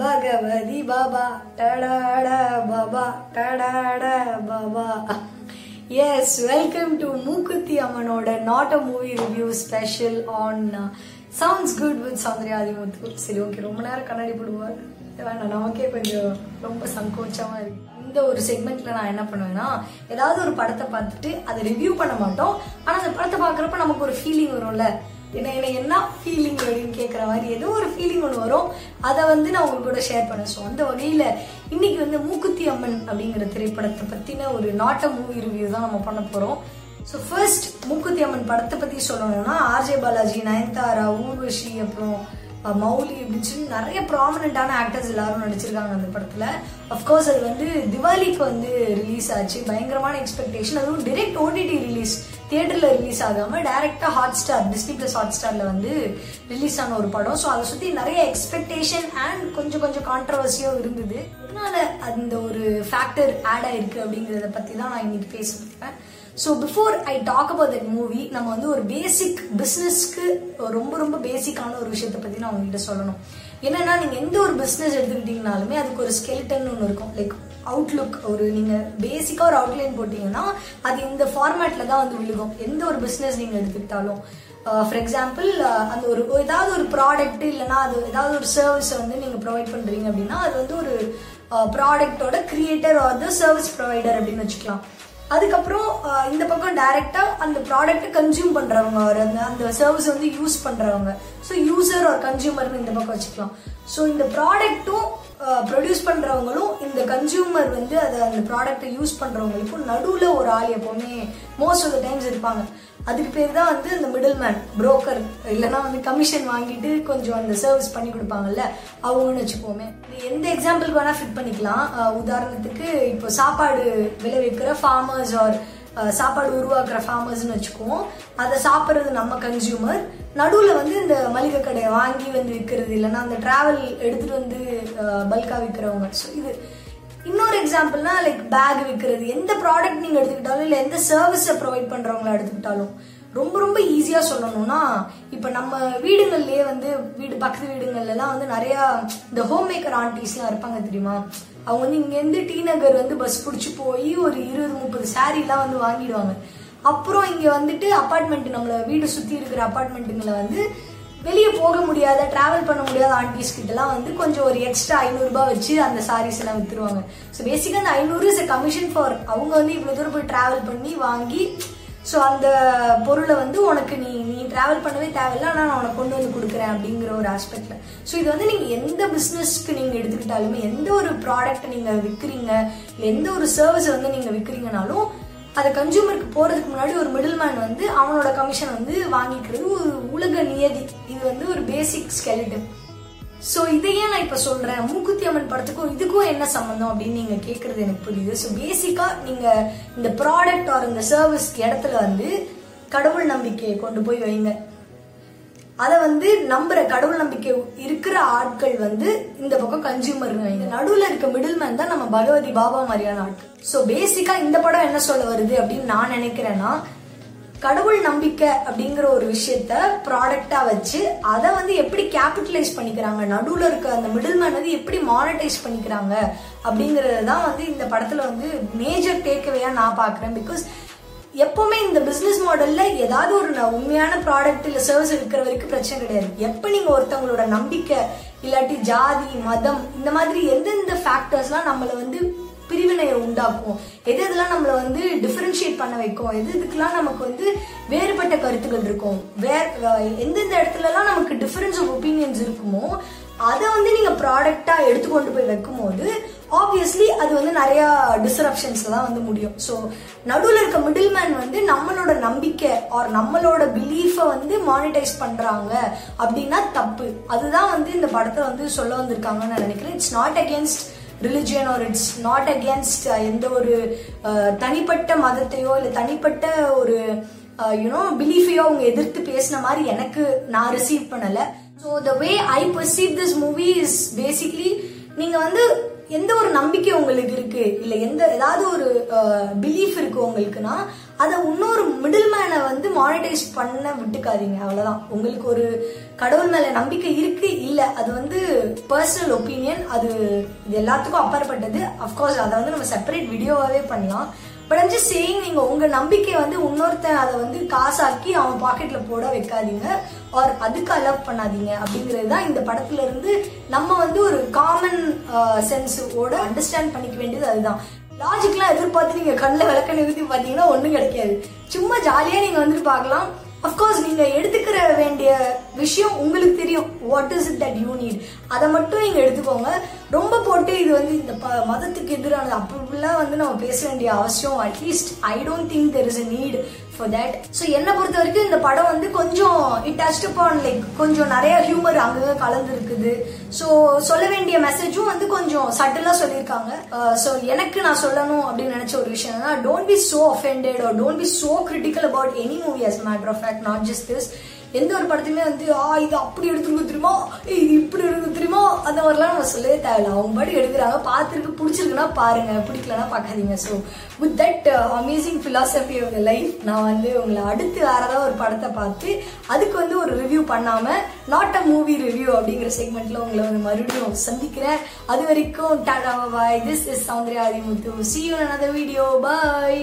பகவதி பாபா டடாட Baba டடாட Baba. Yes welcome to Mookuthi அம்மனோட not a movie review special on sounds good with Soundarya Adhimuthu சரி okay ரொம்ப நேரம் கண்ணாடி போடுவார். வேணாம் நமக்கே கொஞ்சம் ரொம்ப சங்கோச்சமா இருக்கு. இந்த ஒரு செக்மெண்ட்ல நான் என்ன பண்ணுவேன்னா ஏதாவது ஒரு படத்தை பார்த்துட்டு அதை ரிவ்யூ பண்ண மாட்டோம். ஆனா அந்த படத்தை பார்க்குறப்ப நமக்கு ஒரு ஃபீலிங் வரும்ல. என்ன என்ன என்ன ஃபீலிங் அப்படின்னு கேட்குற மாதிரி ஏதோ ஒரு ஃபீலிங் ஒன்று வரும். அதை வந்து நான் உங்க கூட ஷேர் பண்ணேன். ஸோ அந்த வகையில் இன்னைக்கு வந்து மூக்குத்தி அம்மன் அப்படிங்கிற திரைப்படத்தை பற்றின ஒரு நாட்ட மூவி ரிவ்யூ தான் நம்ம பண்ண போகிறோம் ஸோ ஃபர்ஸ்ட் மூக்குத்தி அம்மன் படத்தை பற்றி சொல்லணும்னா ஆர்ஜே பாலாஜி நயன்தாரா ஊர்வஷி அப்புறம் மௌலி அப்படின்னு நிறைய ப்ராமினென்ட்டான ஆக்டர்ஸ் எல்லாரும் நடிச்சிருக்காங்க அந்த படத்துல. அஃப்கோர்ஸ் அது வந்து திவாலிக்கு வந்து ரிலீஸ் ஆச்சு. பயங்கரமான எக்ஸ்பெக்டேஷன் அதுவும் டிரெக்ட் ஓடிடி ரிலீஸ் தியேட்டர்ல ரிலீஸ் ஆகாம டைரக்டா hot star Disney plus hot ஸ்டார்ல வந்து ரிலீஸ் ஆன ஒரு படம். ஸோ அதை சுத்தி நிறைய எக்ஸ்பெக்டேஷன் அண்ட் கொஞ்சம் கொஞ்சம் கான்ட்ரவர்சியும் இருந்தது. அதனால அந்த ஒரு ஃபேக்டர் ஆட் ஆயிருக்கு அப்படிங்கறத பத்தி தான் நான் இன்னைக்கு பேசியிருக்கேன் so before I talk about that movie நம்ம வந்து ஒரு பேசிக் பிஸ்னஸ்க்கு ரொம்ப ரொம்ப பேசிக்கான ஒரு விஷயத்தை பற்றி நான் உங்ககிட்ட சொல்லணும். என்னன்னா நீங்கள் எந்த ஒரு பிஸ்னஸ் எடுத்துக்கிட்டீங்கனாலுமே அதுக்கு ஒரு ஸ்கெல்டன் ஒன்று இருக்கும். லைக் அவுட்லுக் ஒரு நீங்கள் பேசிக்காக ஒரு அவுட்லைன் போட்டிங்கன்னா அது இந்த ஃபார்மேட்டில் தான் வந்து விழுகும். எந்த ஒரு பிஸ்னஸ் நீங்கள் எடுத்துக்கிட்டாலும். Uh, ஃபார் எக்ஸாம்பிள் uh, அந்த ஒரு ஏதாவது ஒரு ப்ராடக்ட் இல்லைன்னா அது ஏதாவது ஒரு சர்வீஸை வந்து நீங்கள் ப்ரொவைட் பண்ணுறீங்க அப்படின்னா அது வந்து ஒரு ப்ராடக்டோட creator or the service provider அப்படின்னு வச்சுக்கலாம். அதுக்கப்புறம் இந்த பக்கம் டைரக்டா அந்த ப்ராடக்ட்டை கன்சியூம் பண்றவங்க ஒரு அந்த அந்த சர்வீஸ் வந்து யூஸ் பண்றவங்க. ஸோ யூசர் ஒரு கன்சியூமர்னு இந்த பக்கம் வச்சுக்கலாம். ஸோ இந்த ப்ராடக்ட்டும் ப்ரொடியூஸ் பண்றவங்களும் இந்த கன்சியூமர் வந்து அதை அந்த ப்ராடக்ட்டை யூஸ் பண்றவங்களுக்கும் நடுவில் ஒரு ஆள் எப்பவுமே மோஸ்ட் ஆஃப் த டைம்ஸ் இருப்பாங்க. அதுக்கு பேர் தான் வந்து இந்த மிடில் மேன் புரோக்கர் இல்லைன்னா வந்து கமிஷன் வாங்கிட்டு கொஞ்சம் அந்த சர்வீஸ் பண்ணி கொடுப்பாங்கல்ல அவங்கன்னு வச்சுக்கோமே எந்த எக்ஸாம்பிளுக்கு வேணா ஃபிட் பண்ணிக்கலாம். உதாரணத்துக்கு இப்போ சாப்பாடு விளைவிக்கிற ஃபார்மர்ஸ் ஆர் சாப்பாடு உருவாக்குற ஃபார்மர்ஸ்னு வச்சுக்குவோம். அதை சாப்பிட்றது நம்ம கன்சியூமர் நடுவில் வந்து இந்த மளிகை கடையை வாங்கி வந்து விற்கிறது இல்லைன்னா அந்த டிராவல் எடுத்துட்டு வந்து பல்காக விற்கிறவங்க ஸோ இது இன்னொரு எக்ஸாம்பிள்னா லைக் பேக் விற்கிறது எந்த ப்ராடக்ட் நீங்க எடுத்துக்கிட்டாலும் இல்ல எந்த சர்வீஸை ப்ரொவைட் பண்றவங்கள எடுத்துக்கிட்டாலும் ரொம்ப ரொம்ப ஈஸியா சொல்லணும்னா இப்ப நம்ம வீடுகள்லயே வந்து வீடு பக்கத்து வீடுகள்ல எல்லாம் வந்து நிறைய இந்த ஹோம் மேக்கர் ஆண்டிஸ்லாம் இருப்பாங்க தெரியுமா? அவங்க வந்து இங்க இருந்து டி நகர் வந்து பஸ் பிடிச்சி போய் ஒரு இருபது முப்பது saree எல்லாம் வந்து வாங்கிடுவாங்க. அப்புறம் இங்க வந்துட்டு அப்பார்ட்மெண்ட் நம்மள வீடு சுத்தி இருக்கிற அபார்ட்மெண்ட்டுங்களை வந்து வெளியே போக முடியாத டிராவல் பண்ண முடியாத ஆண்டிஸ் கிட்டலாம் வந்து கொஞ்சம் ஒரு எக்ஸ்ட்ரா ஐநூறுரூபா வச்சு அந்த சாரீஸ் எல்லாம் வித்துருவாங்க. ஸோ பேசிக்காக அந்த ஐநூறு இஸ் கமிஷன் ஃபார் அவங்க வந்து இவ்வளோ தூரம் போய் டிராவல் பண்ணி வாங்கி ஸோ அந்த பொருளை வந்து உனக்கு நீ நீ டிராவல் பண்ணவே தேவையில்ல ஆனால் நான் உனக்கு கொண்டு வந்து கொடுக்குறேன் அப்படிங்கிற ஒரு ஆஸ்பெக்டில் ஸோ இது வந்து நீங்கள் எந்த பிஸ்னஸ்க்கு நீங்கள் எடுத்துக்கிட்டாலுமே எந்த ஒரு ப்ராடக்ட்டை நீங்கள் விற்கிறீங்க இல்லை எந்த ஒரு சர்வீஸை வந்து நீங்கள் விற்கிறீங்கனாலும் அதை கன்சூமருக்கு போறதுக்கு முன்னாடி ஒரு மிடில் மேன் வந்து அவனோட கமிஷன் வந்து வாங்கிக்கிறது ஒரு உலக நியதி. இது வந்து ஒரு பேசிக் skeleton. ஸோ இதையே நான் இப்போ சொல்றேன். மூக்குத்தி அம்மன் படத்துக்கும் இதுக்கும் என்ன சம்மந்தம் அப்படின்னு நீங்க கேட்குறது எனக்கு புரியுது. ஸோ பேசிக்கா நீங்க இந்த ப்ராடக்ட் ஆர் இந்த சர்வீஸ்க்கு இடத்துல வந்து கடவுள் நம்பிக்கையை கொண்டு போய் வைங்க. அதை வந்து நம்புற கடவுள் நம்பிக்கை இருக்கிற ஆட்கள் வந்து இந்த பக்கம் கன்சியூமர் இந்த நடுவில் இருக்க மிடில் மேன் தான் நம்ம பகவதி பாபா மாதிரியான ஆட்கள். ஸோ பேசிக்கா இந்த படம் என்ன சொல்ல வருது அப்படின்னு நான் நினைக்கிறேன்னா கடவுள் நம்பிக்கை அப்படிங்கிற ஒரு விஷயத்த ப்ராடக்டா வச்சு அதை வந்து எப்படி கேபிட்டலைஸ் பண்ணிக்கிறாங்க? நடுவில் இருக்க அந்த மிடில் மேன் வந்து எப்படி மானிட்டைஸ் பண்ணிக்கிறாங்க? அப்படிங்கறது தான் வந்து இந்த படத்துல வந்து மேஜர் டேக்அவேயா நான் பாக்குறேன் பிகாஸ் எப்பவுமே இந்த பிசினஸ் மாடல்ல ஏதாவது ஒரு ந- உண்மையான ப்ராடக்ட் இல்ல சர்வீஸ் இருக்கிற வரைக்கும் பிரச்சனை கிடையாது. எப்ப நீங்க ஒருத்தவங்களோட நம்பிக்கை இல்லாட்டி ஜாதி மதம் இந்த மாதிரி எந்தெந்த ஃபேக்டர்ஸ்லாம் நம்மள வந்து பிரிவினையை உண்டாக்கும்? எது இதெல்லாம் நம்மள வந்து டிஃபரன்ஷியேட் பண்ண வைக்கும்? எது இதுக்கெல்லாம் நமக்கு வந்து வேறுபட்ட கருத்துக்கள் இருக்கும்? வேற எந்தெந்த இடத்துலலாம் நமக்கு டிஃபரன்ஸ் ஆஃப் ஒப்பீனியன்ஸ் இருக்குமோ அதை வந்து நீங்க ப்ராடக்டா எடுத்து கொண்டு போய் வைக்கும்போது ஆப்வியஸ்லி அது வந்து நிறைய டிஸ்ரப்ஷன்ஸ்ல தான் வந்து முடியும். ஸோ நடுவில் இருக்க மிடில் மேன் வந்து நம்மளோட நம்பிக்கை ஆர் நம்மளோட பிலீஃபை வந்து மானிட்டைஸ் பண்றாங்க அப்படின்னா தப்பு. அதுதான் வந்து இந்த படத்தை வந்து சொல்ல வந்திருக்காங்கன்னு நான் நினைக்கிறேன். It's not against religion or it's not against எந்த ஒரு தனிப்பட்ட மதத்தையோ இல்லை தனிப்பட்ட ஒரு யூனோ பிலீஃபையோ அவங்க எதிர்த்து பேசின மாதிரி எனக்கு நான் ரிசீவ் பண்ணலை. So the way I perceive this movie is basically நீங்கள் வந்து எந்த ஒரு நம்பிக்கை உங்களுக்கு இருக்கு? இல்ல எந்த ஏதாவது ஒரு பிலீஃப் இருக்கு உங்களுக்குன்னா அதை இன்னொரு மிடில் மேனை வந்து மானிட்டைஸ் பண்ண விட்டுக்காதீங்க. அவ்வளவுதான். உங்களுக்கு ஒரு கடவுள் மேல நம்பிக்கை இருக்கு? இல்ல அது வந்து பர்சனல் ஒப்பீனியன் அது இது எல்லாத்துக்கும் அப்பாற்பட்டது. அஃப்கோர்ஸ் அதை வந்து நம்ம செப்பரேட் வீடியோவாவே பண்ணலாம். பட் I'm just saying நீங்க உங்க நம்பிக்கை வந்து இன்னொருத்தன் அதை வந்து காசாக்கி அவன் பாக்கெட்ல போட வைக்காதீங்க. ஆர் அதுக்கு அலவ் பண்ணாதீங்க. அப்படிங்கிறது தான் இந்த படத்துல இருந்து நம்ம வந்து ஒரு காமன் சென்ஸோட அண்டர்ஸ்டாண்ட் பண்ணிக்க வேண்டியது அதுதான். லாஜிக்லாம் எதிர்பார்த்து நீங்க கண்ணில் விளக்க நிறுத்தி பார்த்தீங்கன்னா ஒன்றும் கிடைக்காது. சும்மா ஜாலியாக நீங்கள் வந்துட்டு பார்க்கலாம். அஃப்கோர்ஸ் நீங்க எடுத்துக்கிற வேண்டிய விஷயம் உங்களுக்கு தெரியும். What is it that you need அதை மட்டும் நீங்க எடுத்துக்கோங்க. ரொம்ப போட்டு இது வந்து இந்த ப- மதத்துக்கு எதிரானது. அப்படிலாம் வந்து நம்ம பேச வேண்டிய அவசியம். At least I don't think there is a need for that so என்னை பொறுத்த வரைக்கும் இந்த படம் வந்து கொஞ்சம் இட் டச் அப்பான் லைக் கொஞ்சம் நிறைய ஹியூமர் அங்கே கலந்து இருக்குது ஸோ சொல்ல வேண்டிய மெசேஜும் வந்து கொஞ்சம் சட்டிலாக சொல்லியிருக்காங்க. Uh, ஸோ எனக்கு நான் சொல்லணும் அப்படின்னு நினச்ச ஒரு விஷயம் என்னன்னா don't be so offended or don't be so critical about any movie as matter of fact not just this எந்த ஒரு படத்தையுமே வந்து ஆ இது அப்படி எடுத்துருக்கு தெரியுமா ஏய், இது இப்படி எடுத்து தெரியுமா அந்த மாதிரிலாம் நம்ம சொல்லவே தேவையில்ல. அவங்க பாடி எடுக்கிறாங்க. பார்த்துருக்கு பிடிச்சிருக்குன்னா பாருங்க. பிடிக்கலன்னா பார்க்காதீங்க. So with that amazing philosophy of life நான் வந்து உங்களை அடுத்து வேற ஏதாவது ஒரு படத்தை பார்த்து அதுக்கு வந்து ஒரு ரிவ்யூ பண்ணாம நாட் அ மூவி ரிவ்யூ அப்படிங்கிற செக்மெண்ட்ல உங்களை வந்து மறுபடியும் சந்திக்கிறேன். அது வரைக்கும் Tata bye this is Soundarya Adhimuthu see you another video bye